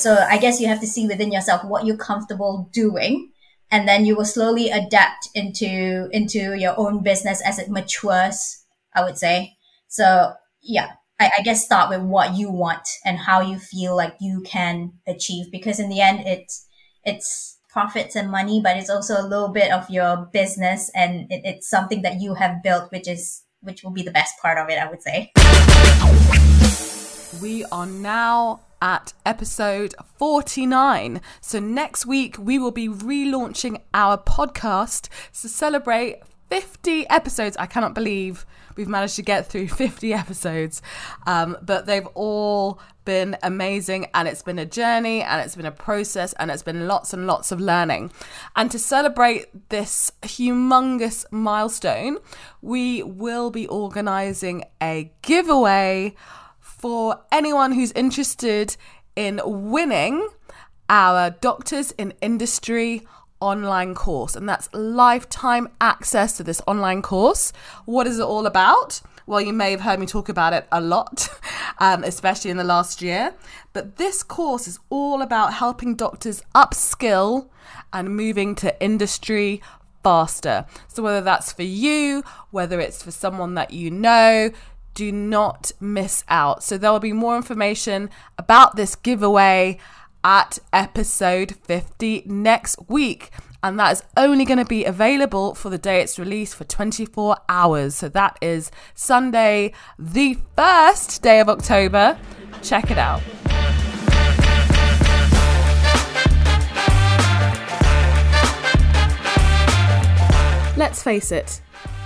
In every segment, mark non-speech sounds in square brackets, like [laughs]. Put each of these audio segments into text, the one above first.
So I guess you have to see within yourself what you're comfortable doing. And then you will slowly adapt into, into your own business as it matures, I would say. So yeah, I, I guess start with what you want and how you feel like you can achieve because in the end, it's, it's profits and money, but it's also a little bit of your business and it, it's something that you have built, which is, which will be the best part of it, I would say. We are now at episode 49. So next week we will be relaunching our podcast to celebrate 50 episodes. I cannot believe we've managed to get through [laughs] 50 episodes. Um, but they've all been amazing and it's been a journey and it's been a process and it's been lots and lots of learning. And to celebrate this humongous milestone, we will be organizing a giveaway for anyone who's interested in winning our Doctors in Industry online course, and that's lifetime access to this online course. What is it all about? Well, you may have heard me talk about it a lot, [laughs] um, especially in the last year. But this course is all about helping doctors upskill and moving to industry faster. So, whether that's for you, whether it's for someone that you know, do not miss out. So, there will be more information about this giveaway at episode 50 next week. And that is only going to be available for the day it's released for 24 hours. So that is Sunday, the first day of October. Check it out. Let's face it,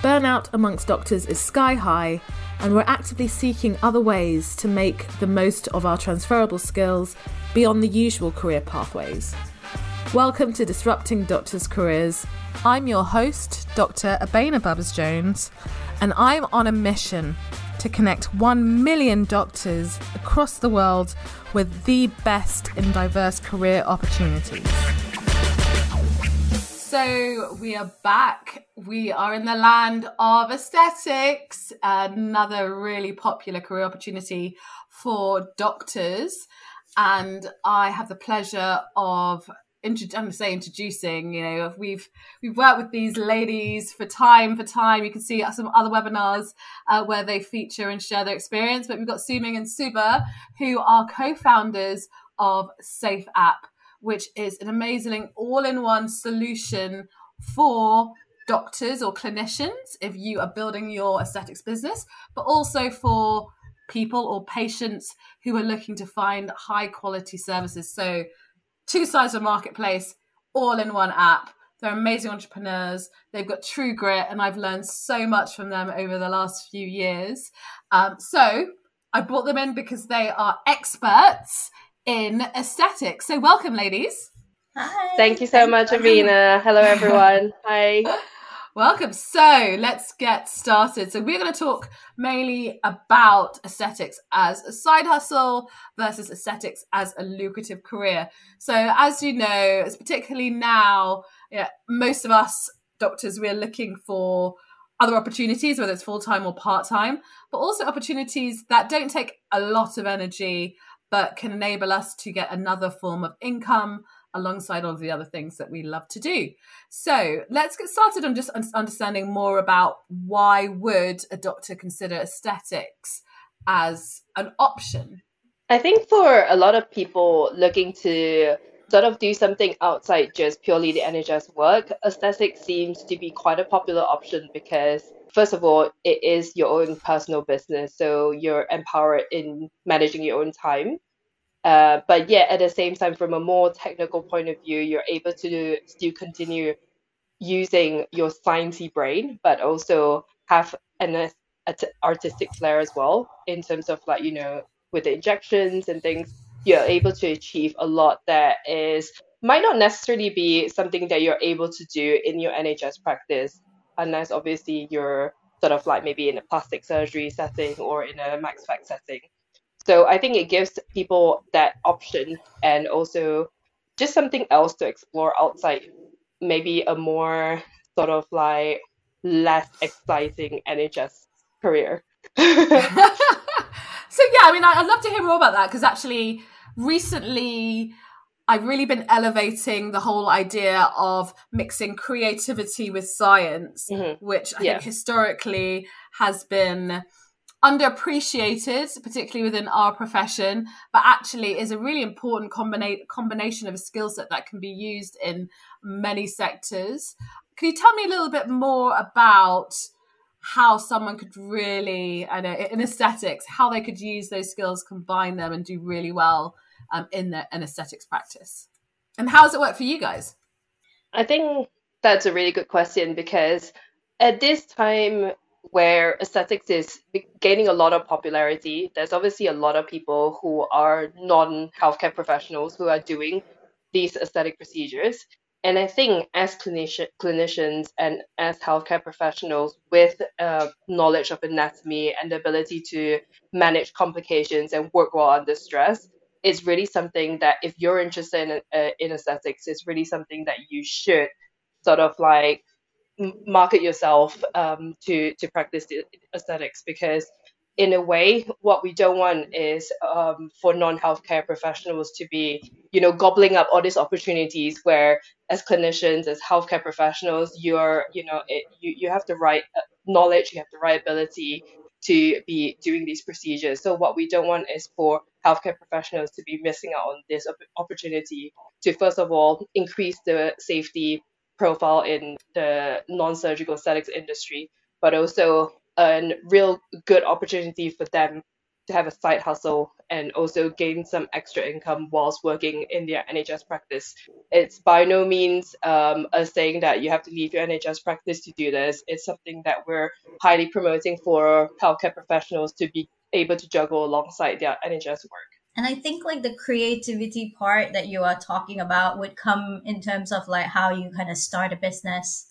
burnout amongst doctors is sky high, and we're actively seeking other ways to make the most of our transferable skills beyond the usual career pathways. Welcome to Disrupting Doctors' Careers. I'm your host, Dr. Abena Bubbs Jones, and I'm on a mission to connect 1 million doctors across the world with the best in diverse career opportunities. So, we are back. We are in the land of aesthetics, another really popular career opportunity for doctors and I have the pleasure of I'm say introducing. You know, we've we've worked with these ladies for time for time. You can see some other webinars uh, where they feature and share their experience. But we've got Sieuming and Subha, who are co-founders of Safe App, which is an amazing all-in-one solution for doctors or clinicians if you are building your aesthetics business, but also for people or patients who are looking to find high quality services. So, two sides of marketplace, all in one app. They're amazing entrepreneurs. They've got true grit, and I've learned so much from them over the last few years. Um, so, I brought them in because they are experts in aesthetics. So, welcome, ladies. Hi. Thank you so much, Abena. Hello, everyone. [laughs] Hi. Welcome. So let's get started. So we're going to talk mainly about aesthetics as a side hustle versus aesthetics as a lucrative career. So as you know, it's particularly now, yeah, most of us doctors we're looking for other opportunities, whether it's full time or part time, but also opportunities that don't take a lot of energy but can enable us to get another form of income alongside all of the other things that we love to do. So let's get started on just understanding more about why would a doctor consider aesthetics as an option? I think for a lot of people looking to sort of do something outside just purely the NHS work, aesthetics seems to be quite a popular option because first of all, it is your own personal business. So you're empowered in managing your own time. Uh, but yet at the same time, from a more technical point of view, you're able to still continue using your sciencey brain, but also have an artistic flair as well in terms of like you know with the injections and things. You're able to achieve a lot that is might not necessarily be something that you're able to do in your NHS practice, unless obviously you're sort of like maybe in a plastic surgery setting or in a max fac setting. So I think it gives people that option and also just something else to explore outside maybe a more sort of like less exciting NHS career. [laughs] So yeah, I mean, I, would love to hear more about that because actually, recently. I've really been elevating the whole idea of mixing creativity with science, Mhm. which I Yeah. think historically has been underappreciated, particularly within our profession, but actually is a really important combina- combination of a skill set that can be used in many sectors. Can you tell me a little bit more about how someone could really, I know, in aesthetics, how they could use those skills, combine them, and do really well um, in the, an aesthetics practice? And how does it work for you guys? I think that's a really good question because at this time where aesthetics is gaining a lot of popularity, there's obviously a lot of people who are non healthcare professionals who are doing these aesthetic procedures. And I think as clinician, clinicians and as healthcare professionals with uh, knowledge of anatomy and the ability to manage complications and work well under stress, it's really something that if you're interested in, uh, in aesthetics, it's really something that you should sort of like market yourself um, to to practice the aesthetics because in a way what we don't want is um, for non-healthcare professionals to be you know gobbling up all these opportunities where as clinicians as healthcare professionals you're you know it, you, you have the right uh, knowledge you have the right ability to be doing these procedures. So what we don't want is for healthcare professionals to be missing out on this opportunity to first of all increase the safety profile in the non-surgical aesthetics industry, but also a real good opportunity for them to have a side hustle and also gain some extra income whilst working in their NHS practice. It's by no means um, a saying that you have to leave your NHS practice to do this. It's something that we're highly promoting for healthcare professionals to be able to juggle alongside their NHS work. And I think like the creativity part that you are talking about would come in terms of like how you kind of start a business.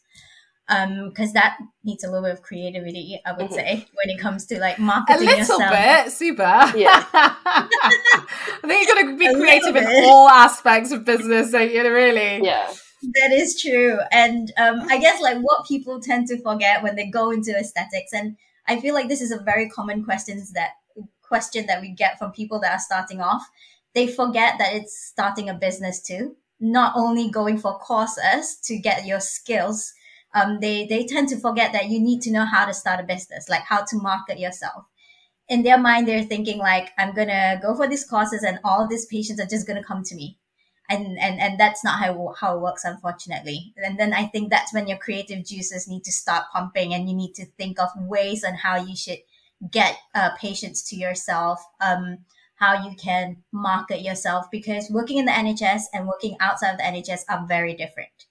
Um, because that needs a little bit of creativity, I would Mhm. say, when it comes to like marketing. A little yourself. bit, super. [laughs] Yeah. I think you've got to be [laughs] A creative in all aspects of business, don't you? Really? Yeah. That is true. And um, I guess like what people tend to forget when they go into aesthetics, and I feel like this is a very common questions that question that we get from people that are starting off. They forget that it's starting a business too, not only going for courses to get your skills. Um, they they tend to forget that you need to know how to start a business, like how to market yourself. In their mind, they're thinking like, I'm gonna go for these courses, and all these patients are just gonna come to me and and and that's not how how it works unfortunately and then i think that's when your creative juices need to start pumping and you need to think of ways on how you should get uh, patients to yourself um how you can market yourself because working in the nhs and working outside of the nhs are very different.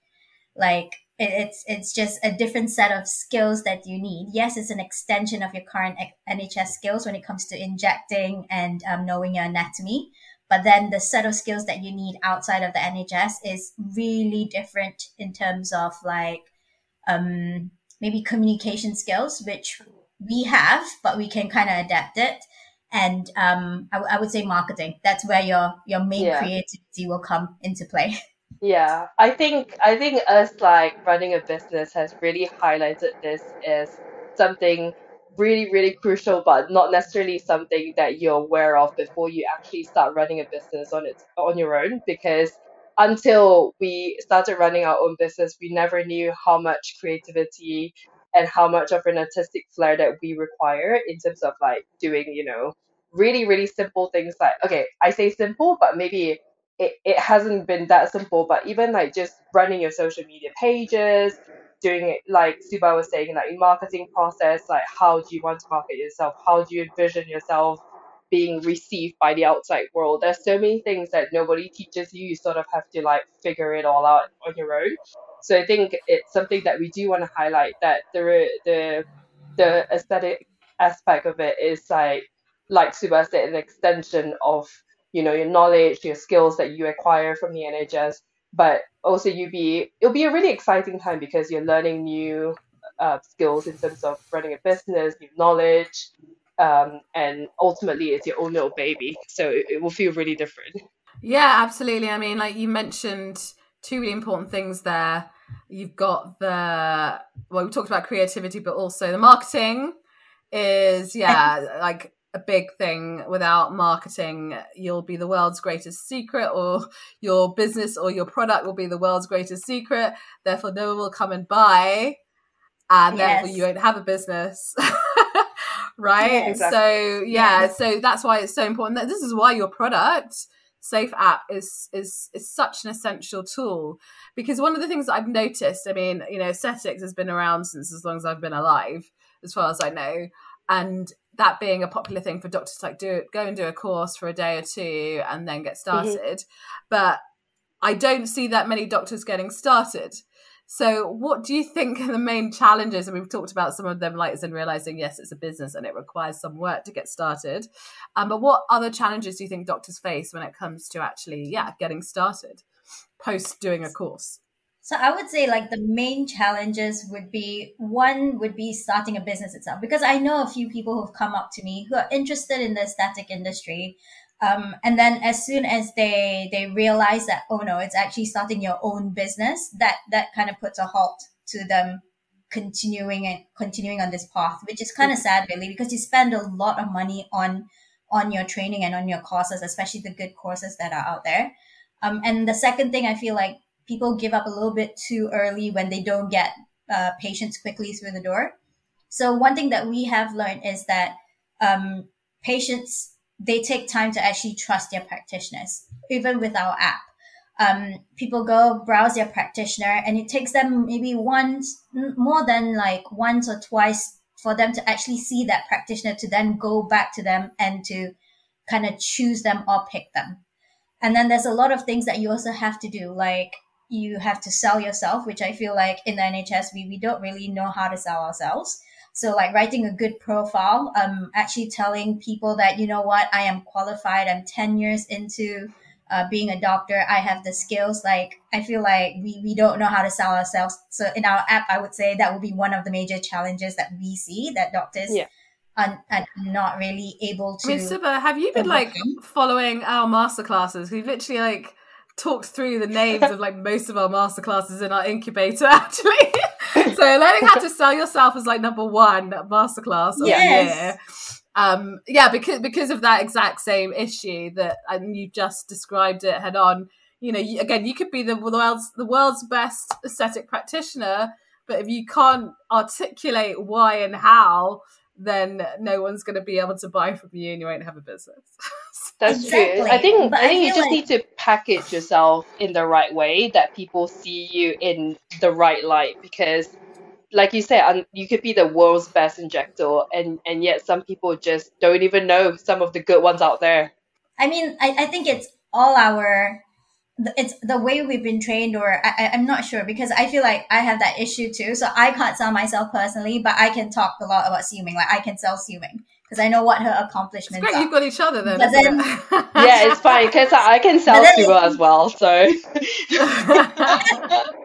Like it, it's it's just a different set of skills that you need. Yes it's an extension of your current nhs skills when it comes to injecting and um, knowing your anatomy but then the set of skills that you need outside of the NHS is really different in terms of like um, maybe communication skills, which we have, but we can kind of adapt it. And um, I, w- I would say marketing. That's where your your main Yeah. creativity will come into play. [laughs] Yeah, I think I think us like running a business has really highlighted this as something really really crucial, but not necessarily something that you're aware of before you actually start running a business on its on your own. Because until we started running our own business, we never knew how much creativity and how much of an artistic flair that we require in terms of like doing you know really really simple things like okay I say simple, but maybe it, it hasn't been that simple, but even like just running your social media pages, doing it like Subha was saying, like marketing process, like how do you want to market yourself? How do you envision yourself being received by the outside world? There's so many things that nobody teaches you. You sort of have to like figure it all out on your own. So I think it's something that we do want to highlight that the the the aesthetic aspect of it is like like Subha said, an extension of you know your knowledge your skills that you acquire from the nhs but also you be it'll be a really exciting time because you're learning new uh, skills in terms of running a business new knowledge um, and ultimately it's your own little baby so it, it will feel really different Yeah, absolutely. I mean, like you mentioned two really important things there. You've got the well, we talked about creativity, but also the marketing is yeah, [laughs] like a big thing. Without marketing you'll be the world's greatest secret or your business or your product will be the world's greatest secret. Therefore no one will come and buy and yes. therefore you won't have a business. [laughs] Right? Yeah, exactly. so yeah, yeah. so that's why it's so important that this is why your product safe app is is is such an essential tool because one of the things i've noticed i mean you know aesthetics has been around since as long as i've been alive as far as i know and that being a popular thing for doctors like do go and do a course for a day or two and then get mm-hmm. started mm-hmm. but i don't see that many doctors getting started so what do you think are the main challenges? And we've talked about some of them like in realizing yes it's a business and it requires some work to get started. Um, but what other challenges do you think doctors face when it comes to actually yeah getting started post doing a course? So I would say like the main challenges would be one would be starting a business itself. Because I know a few people who've come up to me who are interested in the aesthetic industry. Um, and then as soon as they they realize that oh no, it's actually starting your own business, that that kind of puts a halt to them continuing and continuing on this path, which is kind of sad really because you spend a lot of money on on your training and on your courses, especially the good courses that are out there. Um, and the second thing I feel like people give up a little bit too early when they don't get uh, patients quickly through the door. So one thing that we have learned is that um, patients they take time to actually trust their practitioners, even with our app. Um, people go browse their practitioner, and it takes them maybe once more than like once or twice for them to actually see that practitioner to then go back to them and to kind of choose them or pick them. And then there's a lot of things that you also have to do, like you have to sell yourself, which I feel like in the NHS, we, we don't really know how to sell ourselves. So like writing a good profile, um, actually telling people that, you know what, I am qualified. I'm 10 years into uh, being a doctor. I have the skills. Like I feel like we, we don't know how to sell ourselves. So in our app, I would say that would be one of the major challenges that we see that doctors yeah. are, are not really able to. I mean, have you been like following our masterclasses? We've literally like talked through the names of like most of our masterclasses in our incubator [laughs] actually. So learning how to [laughs] sell yourself is like number one masterclass of yes. the year. Um, yeah, because because of that exact same issue that and you just described it head on. You know, you, again, you could be the world's the world's best aesthetic practitioner, but if you can't articulate why and how, then no one's going to be able to buy from you, and you won't have a business. [laughs] That's exactly. true. I think but I think I you just like... need to package yourself in the right way that people see you in the right light because like you said, you could be the world's best injector, and and yet some people just don't even know some of the good ones out there. I mean, I, I think it's all our it's the way we've been trained or I, i'm not sure because i feel like i have that issue too so i can't sell myself personally but i can talk a lot about Sieuming like i can sell Sieuming because I know what her accomplishments it's great, are. You've got each other then. But then [laughs] yeah, it's fine because I can [laughs] sell Subha as well. So. [laughs]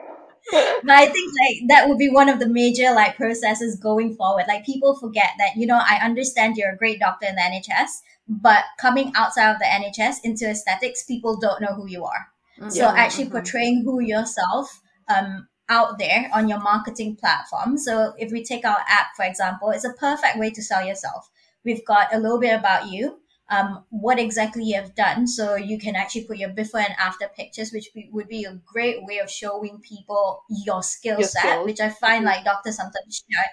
but I think like that would be one of the major like processes going forward. Like people forget that you know I understand you're a great doctor in the NHS, but coming outside of the NHS into aesthetics, people don't know who you are. Mm-hmm. So actually mm-hmm. portraying who yourself um, out there on your marketing platform. So if we take our app for example, it's a perfect way to sell yourself we've got a little bit about you, um, what exactly you have done. So you can actually put your before and after pictures, which be, would be a great way of showing people your skill set, which I find mm-hmm. like doctors sometimes shy,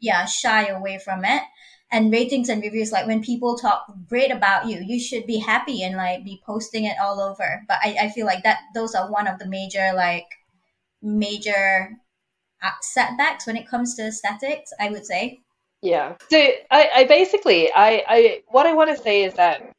yeah, shy away from it. And ratings and reviews, like when people talk great about you, you should be happy and like be posting it all over. But I, I feel like that those are one of the major like major uh, setbacks when it comes to aesthetics, I would say. Yeah. So I, I basically I, I what I want to say is that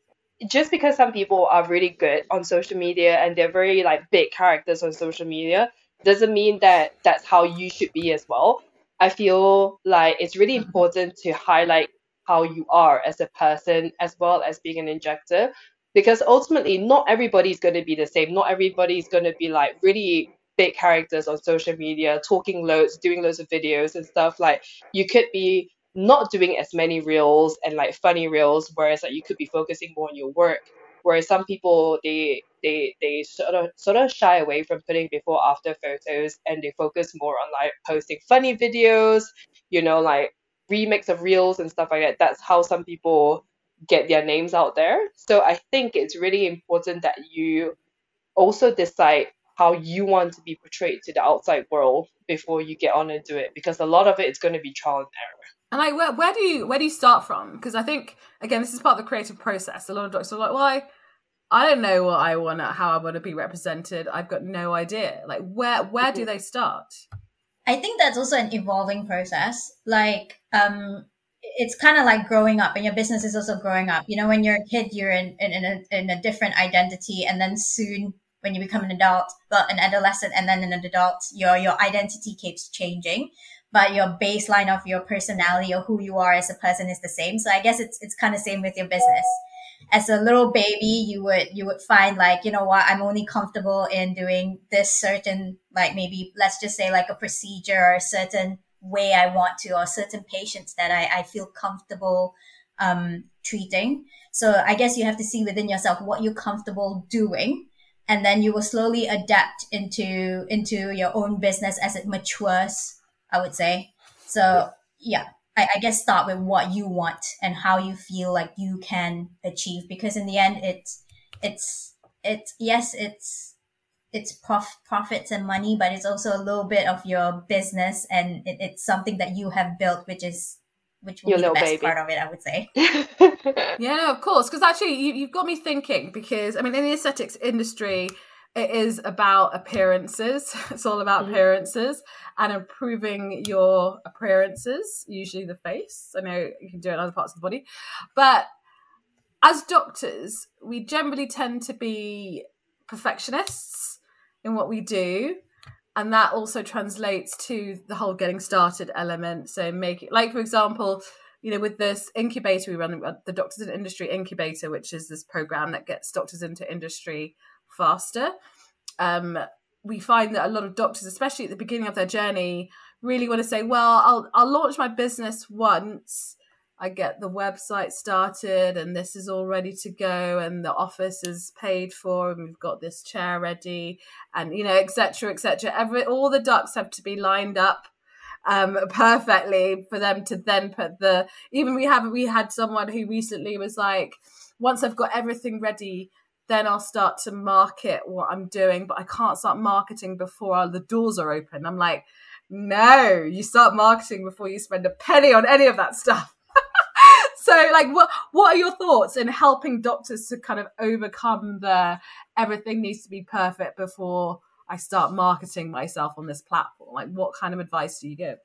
just because some people are really good on social media and they're very like big characters on social media doesn't mean that that's how you should be as well. I feel like it's really mm-hmm. important to highlight how you are as a person as well as being an injector because ultimately not everybody's going to be the same. Not everybody's going to be like really big characters on social media, talking loads, doing loads of videos and stuff. Like you could be not doing as many reels and like funny reels, whereas like you could be focusing more on your work. Whereas some people they they they sort of sort of shy away from putting before after photos and they focus more on like posting funny videos, you know, like remix of reels and stuff like that. That's how some people get their names out there. So I think it's really important that you also decide how you want to be portrayed to the outside world before you get on and do it because a lot of it is going to be trial and error. And like, where, where do you where do you start from? Because I think again, this is part of the creative process. A lot of doctors are like, "Well, I, I don't know what I want, how I want to be represented. I've got no idea." Like, where where do they start? I think that's also an evolving process. Like, um, it's kind of like growing up, and your business is also growing up. You know, when you're a kid, you're in in, in, a, in a different identity, and then soon when you become an adult, well, an adolescent, and then an adult, your your identity keeps changing but your baseline of your personality or who you are as a person is the same. So I guess it's it's kind of same with your business. As a little baby, you would you would find like you know what I'm only comfortable in doing this certain like maybe let's just say like a procedure or a certain way I want to or certain patients that I, I feel comfortable um, treating. So I guess you have to see within yourself what you're comfortable doing and then you will slowly adapt into into your own business as it matures I would say. So yeah, I, I guess start with what you want and how you feel like you can achieve because in the end it's it's it's yes it's it's prof- profits and money but it's also a little bit of your business and it, it's something that you have built which is which will Your be the little best baby. part of it i would say [laughs] Yeah, no, of course. Because actually, you, you've got me thinking. Because I mean, in the aesthetics industry, it is about appearances. [laughs] It's all about Mhm. appearances and improving your appearances. Usually, the face. I know you can do it in other parts of the body, but as doctors, we generally tend to be perfectionists in what we do. And that also translates to the whole getting started element. So, make it like, for example, you know, with this incubator we run, the Doctors in Industry Incubator, which is this program that gets doctors into industry faster. Um, we find that a lot of doctors, especially at the beginning of their journey, really want to say, "Well, I'll I'll launch my business once." I get the website started and this is all ready to go and the office is paid for and we've got this chair ready and you know etc etc every all the ducks have to be lined up um perfectly for them to then put the even we have we had someone who recently was like once I've got everything ready then I'll start to market what I'm doing but I can't start marketing before the doors are open. I'm like no you start marketing before you spend a penny on any of that stuff. [laughs] So like what what are your thoughts in helping doctors to kind of overcome the everything needs to be perfect before I start marketing myself on this platform? Like what kind of advice do you give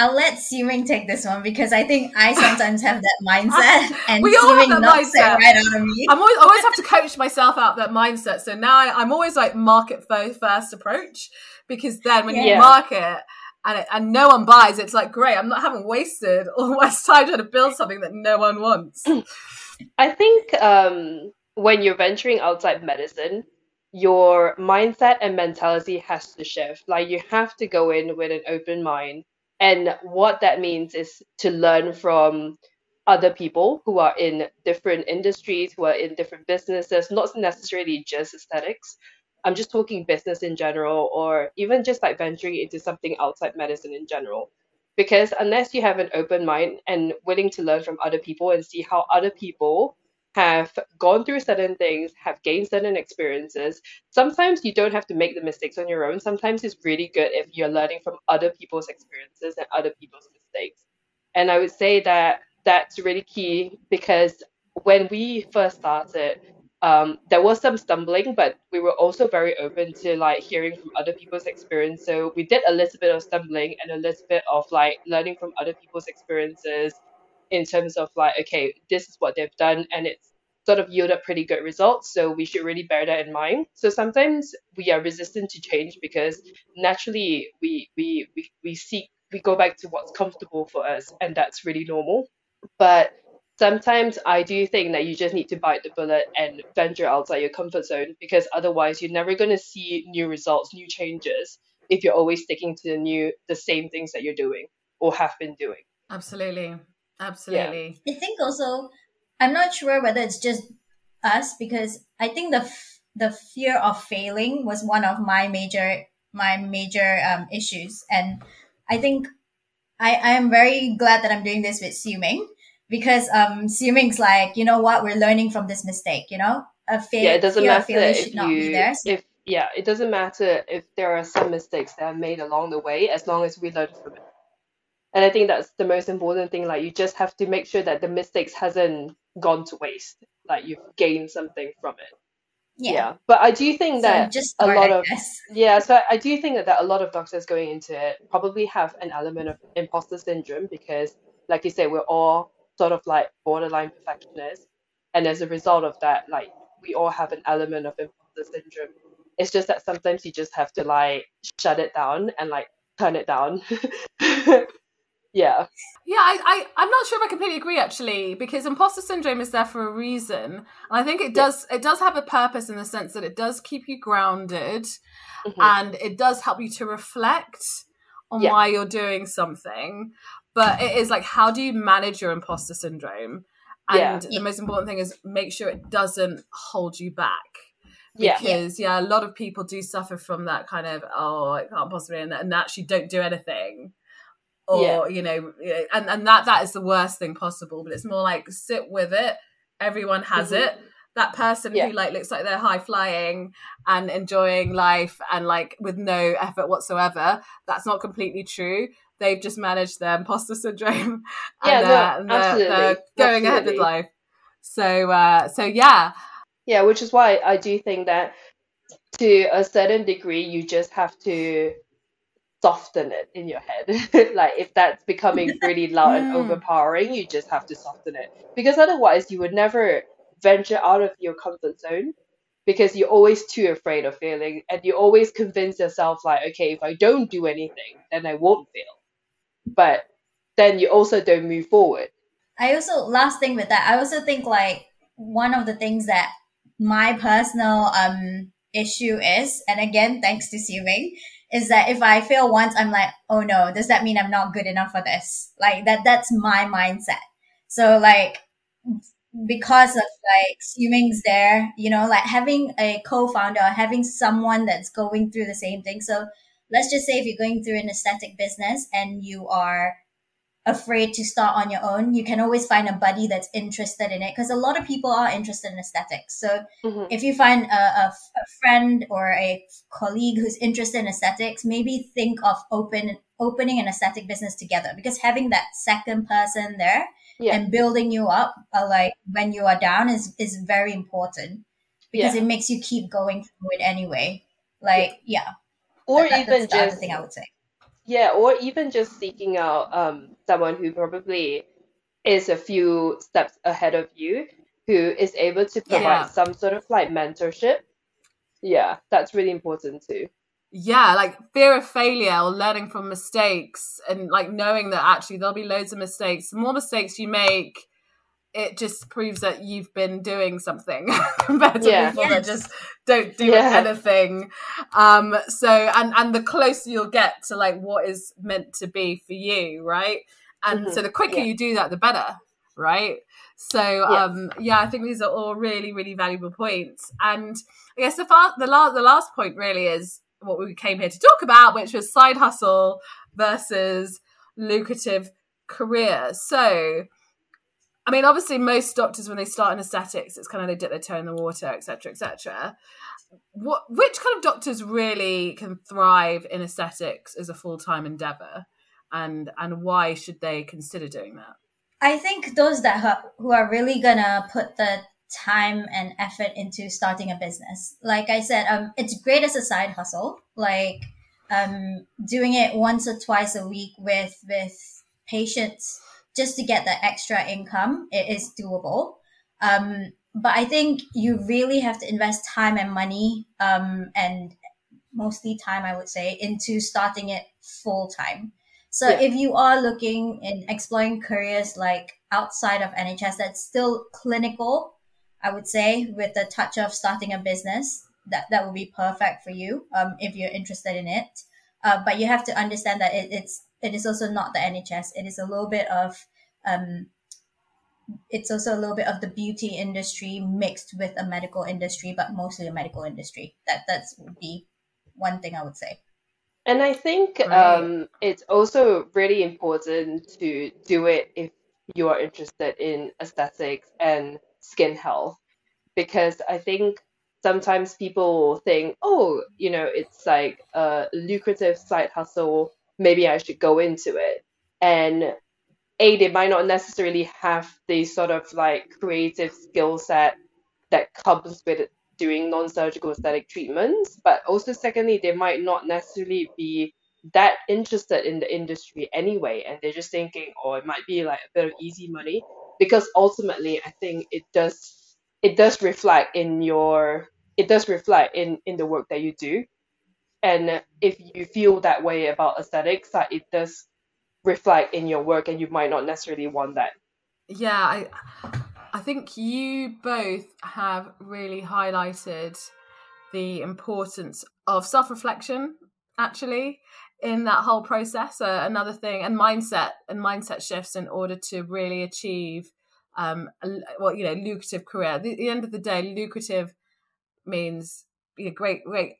i'll let Sieuming take this one because i think i sometimes have that mindset [laughs] and We all have Sieuming that knocks it mindset. right out of me I'm always I always have to coach myself out that mindset so now I, I'm always like market first approach because then when you market and, it, and no one buys it's like great I'm not having wasted [laughs] all my time trying to build something that no one wants [clears throat] I think um, when you're venturing outside medicine, your mindset and mentality has to shift. Like you have to go in with an open mind. And what that means is to learn from other people who are in different industries, who are in different businesses, not necessarily just aesthetics. I'm just talking business in general, or even just like venturing into something outside medicine in general. Because unless you have an open mind and willing to learn from other people and see how other people have gone through certain things, have gained certain experiences, sometimes you don't have to make the mistakes on your own. Sometimes it's really good if you're learning from other people's experiences and other people's mistakes. And I would say that that's really key because when we first started, um, there was some stumbling, but we were also very open to like hearing from other people's experience. So we did a little bit of stumbling and a little bit of like learning from other people's experiences in terms of like, okay, this is what they've done and it's sort of yielded pretty good results. So we should really bear that in mind. So sometimes we are resistant to change because naturally we we we, we seek we go back to what's comfortable for us and that's really normal. But sometimes I do think that you just need to bite the bullet and venture outside your comfort zone because otherwise you're never going to see new results, new changes if you're always sticking to the new the same things that you're doing or have been doing. absolutely absolutely. I think also, I'm not sure whether it's just us because I think the f- the fear of failing was one of my major my major um, issues, and I think I I am very glad that I'm doing this with Sieuming because um Sieuming's like, you know what, we're learning from this mistake, you know? A fa- yeah, it doesn't matter if should not be you if yeah, it doesn't matter if there are some mistakes that are made along the way as long as we learn from it. And I think that's the most important thing. Like you just have to make sure that the mistakes hasn't gone to waste. Like you've gained something from it. yeah. But I do think So that just a lot of [laughs] yeah, so I do think that, that a lot of doctors going into it probably have an element of imposter syndrome because, like you said, we're all sort of like borderline perfectionists, and as a result of that, like we all have an element of imposter syndrome. It's just that sometimes you just have to like shut it down and like turn it down. [laughs] yeah, Yeah, I, I, I'm not sure if I completely agree actually, because imposter syndrome is there for a reason. And I think it does it does have a purpose in the sense that it does keep you grounded Mhm. and it does help you to reflect on Yeah. why you're doing something. But it is like how do you manage your imposter syndrome? Yeah. And the most important thing is make sure it doesn't hold you back. yeah, Because yeah. a lot of people do suffer from that kind of oh I can't possibly and, and actually don't do anything or Yeah. you know and and that that is the worst thing possible but it's more like sit with it. Everyone has Mhm. it. That person Yeah. who like looks like they're high flying and enjoying life and like with no effort whatsoever that's not completely true. They've just managed their imposter syndrome [laughs] Yeah, and, no, they're, and they're, absolutely, they're going ahead with life. So uh so yeah. Yeah, which is why I do think that to a certain degree, you just have to soften it in your head. [laughs] Like if that's becoming really loud and overpowering, you just have to soften it. Because otherwise, you would never venture out of your comfort zone because you're always too afraid of failing and you always convince yourself like, okay, if I don't do anything, then I won't fail. But then you also don't move forward. I also last thing with that, I also think like one of the things that my personal um issue is, and again, thanks to Sieuming, is that if I fail once, I'm like, oh no, does that mean I'm not good enough for this? Like that that's my mindset. So like because of like Sieuming's there, you know, like having a co-founder, or having someone that's going through the same thing. So let's just say if you're going through an aesthetic business and you are afraid to start on your own, you can always find a buddy that's interested in it because a lot of people are interested in aesthetics. So Mhm. if you find a, a, a friend or a colleague who's interested in aesthetics, maybe think of open opening an aesthetic business together because having that second person there Yeah. and building you up, uh, like when you are down, is is very important because Yeah. it makes you keep going through it anyway. Like yeah, Or that- even that's the other just thing I would say. Yeah, or even just seeking out um, someone who probably is a few steps ahead of you, who is able to provide Yeah. some sort of like mentorship. Yeah, that's really important too. yeah like fear of failure or learning from mistakes and like knowing that actually there'll be loads of mistakes the more mistakes you make it just proves that you've been doing something [laughs] compared to Yeah. people that just don't do Yeah. anything um so and and the closer you'll get to like what is meant to be for you right and Mhm. so the quicker Yeah. you do that the better right so Yeah. um yeah i think these are all really really valuable points and i guess the far, the last the last point really is what we came here to talk about which was side hustle versus lucrative career so I mean, obviously, most doctors when they start in aesthetics, it's kind of they dip their toe in the water, etc., etc. What, which kind of doctors really can thrive in aesthetics as a full time endeavor, and and why should they consider doing that? I think those that ha- who are really gonna put the time and effort into starting a business. Like I said, um, it's great as a side hustle. Like um, doing it once or twice a week with with patients just to get that extra income. It is doable. Um, but I think you really have to invest time and money, um, and mostly time, I would say, into starting it full time. So Yeah. if you are looking in exploring careers like outside of NHS that's still clinical, I would say, with the touch of starting a business, that, that would be perfect for you um, if you're interested in it. Uh, but you have to understand that it, it's it is also not the NHS. It is a little bit of um, it's also a little bit of the beauty industry mixed with a medical industry, but mostly a medical industry. That that's would be one thing I would say. And I think Right. um, it's also really important to do it if you are interested in aesthetics and skin health because I think sometimes people think, oh, you know, it's like a lucrative side hustle. Maybe I should go into it. And A, they might not necessarily have the sort of like creative skill set that comes with doing non surgical aesthetic treatments. But also, secondly, they might not necessarily be that interested in the industry anyway. And they're just thinking, oh, it might be like a bit of easy money. Because ultimately, I think it does it does reflect in your it does reflect in in the work that you do and if you feel that way about aesthetics that it does reflect in your work and you might not necessarily want that. Yeah i i think you both have really highlighted the importance of self-reflection actually in that whole process. Uh, another thing and mindset and mindset shifts in order to really achieve um well you know lucrative career. At the, the end of the day lucrative means a great, great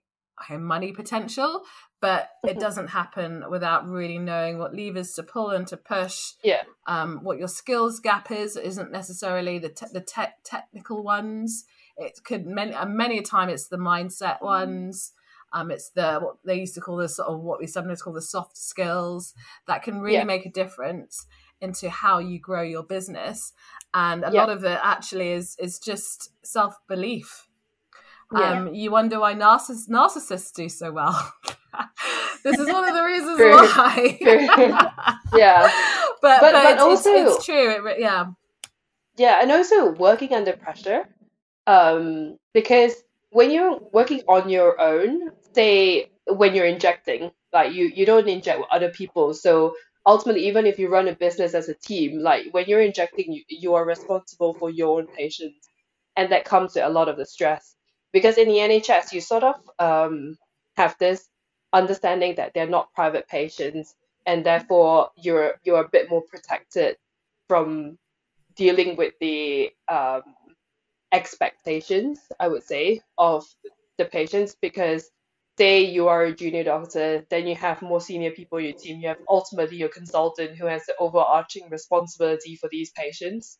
money potential, but it mm-hmm. doesn't happen without really knowing what levers to pull and to push. Yeah. Um, what your skills gap is isn't necessarily the te- the te- technical ones. It could many uh, many a time it's the mindset mm-hmm. ones. Um, it's the what they used to call the sort of what we sometimes call the soft skills that can really yeah. make a difference into how you grow your business. And a yeah. lot of it actually is is just self belief yeah. Um, you wonder why narciss- narcissists do so well. [laughs] this is one of the reasons why. [laughs] yeah, [laughs] but but, but, but also it's, it's true. It, yeah, yeah, and also working under pressure, um, because when you're working on your own, say when you're injecting, like you you don't inject with other people, so ultimately even if you run a business as a team like when you're injecting you, you are responsible for your own patients and that comes with a lot of the stress because in the NHS you sort of um, have this understanding that they're not private patients and therefore you're you're a bit more protected from dealing with the um, expectations I would say of the patients because say you are a junior doctor then you have more senior people in your team. You have ultimately your consultant who has the overarching responsibility for these patients.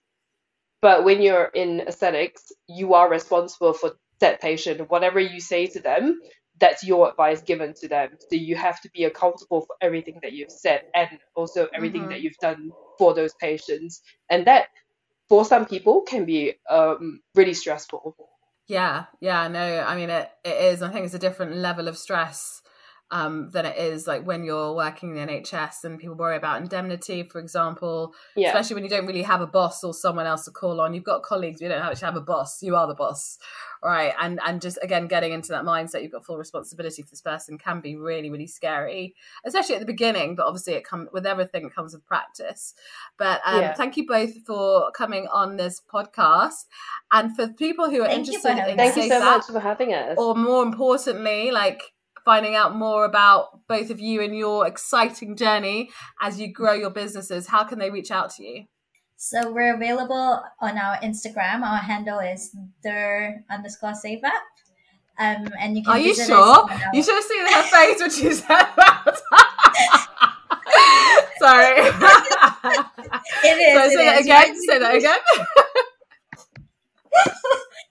But when you're in aesthetics you are responsible for that patient, whatever you say to them, that's your advice given to them. So you have to be accountable for everything that you've said and also everything mm-hmm. that you've done for those patients. And that, for some people, can be um, really stressful. Yeah, yeah, no, I mean, it, it is. I think it's a different level of stress um, than it is like when you're working in the NHS and people worry about indemnity, for example. Yeah. Especially when you don't really have a boss or someone else to call on. You've got colleagues, you don't actually have a boss. You are the boss, right? And and just again getting into that mindset, you've got full responsibility for this person can be really really scary, especially at the beginning. But obviously, it comes with everything. It comes with practice. But um, yeah. thank you both for coming on this podcast, and for people who are thank interested in thank you so much for having us. Or more importantly, like finding out more about both of you and your exciting journey as you grow your businesses, how can they reach out to you? So we're available on our Instagram. Our handle is the underscore safe app. Um, and you can Are you sure? You should have seen her face when she said that. [laughs] Sorry. [laughs] it is. So say that again. Say that again. [laughs]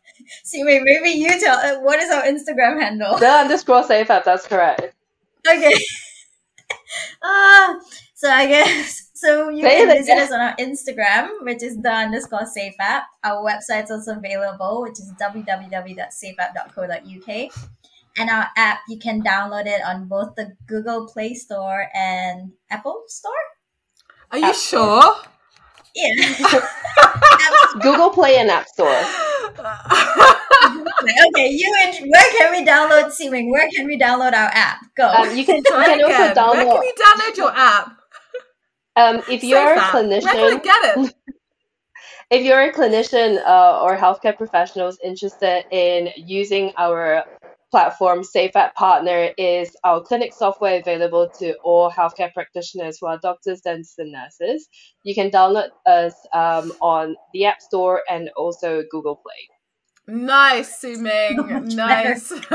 See, wait, maybe you tell. Uh, what is our Instagram handle? The underscore safe app. That's correct. Okay. [laughs] Ah, uh, so I guess [laughs] so. You Say can visit again. us on our Instagram, which is the underscore safe app. Our website's also available, which is www.safeapp.co.uk. And our app, you can download it on both the Google Play Store and Apple Store. Are you app sure? Store. Yeah. Google Play and App Store. [laughs] okay, you and where can we download Sieuming? Where can we download our app? Go. Um, you can, you can also download. Where can you download your app? Um, if you're a clinician, where can I get it? [laughs] if you're a clinician uh, or healthcare professionals interested in using our platform Safe SafeApp Partner is our clinic software available to all healthcare practitioners who are doctors, dentists, and nurses. You can download us um, on the App Store and also Google Play. Nice, Sieuming. [laughs] nice. [laughs]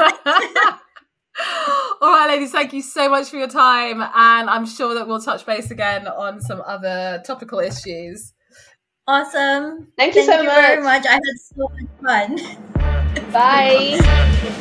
All right, ladies, thank you so much for your time. And I'm sure that we'll touch base again on some other topical issues. Awesome. Thank you so very much. much. I had so much fun. Bye. [laughs]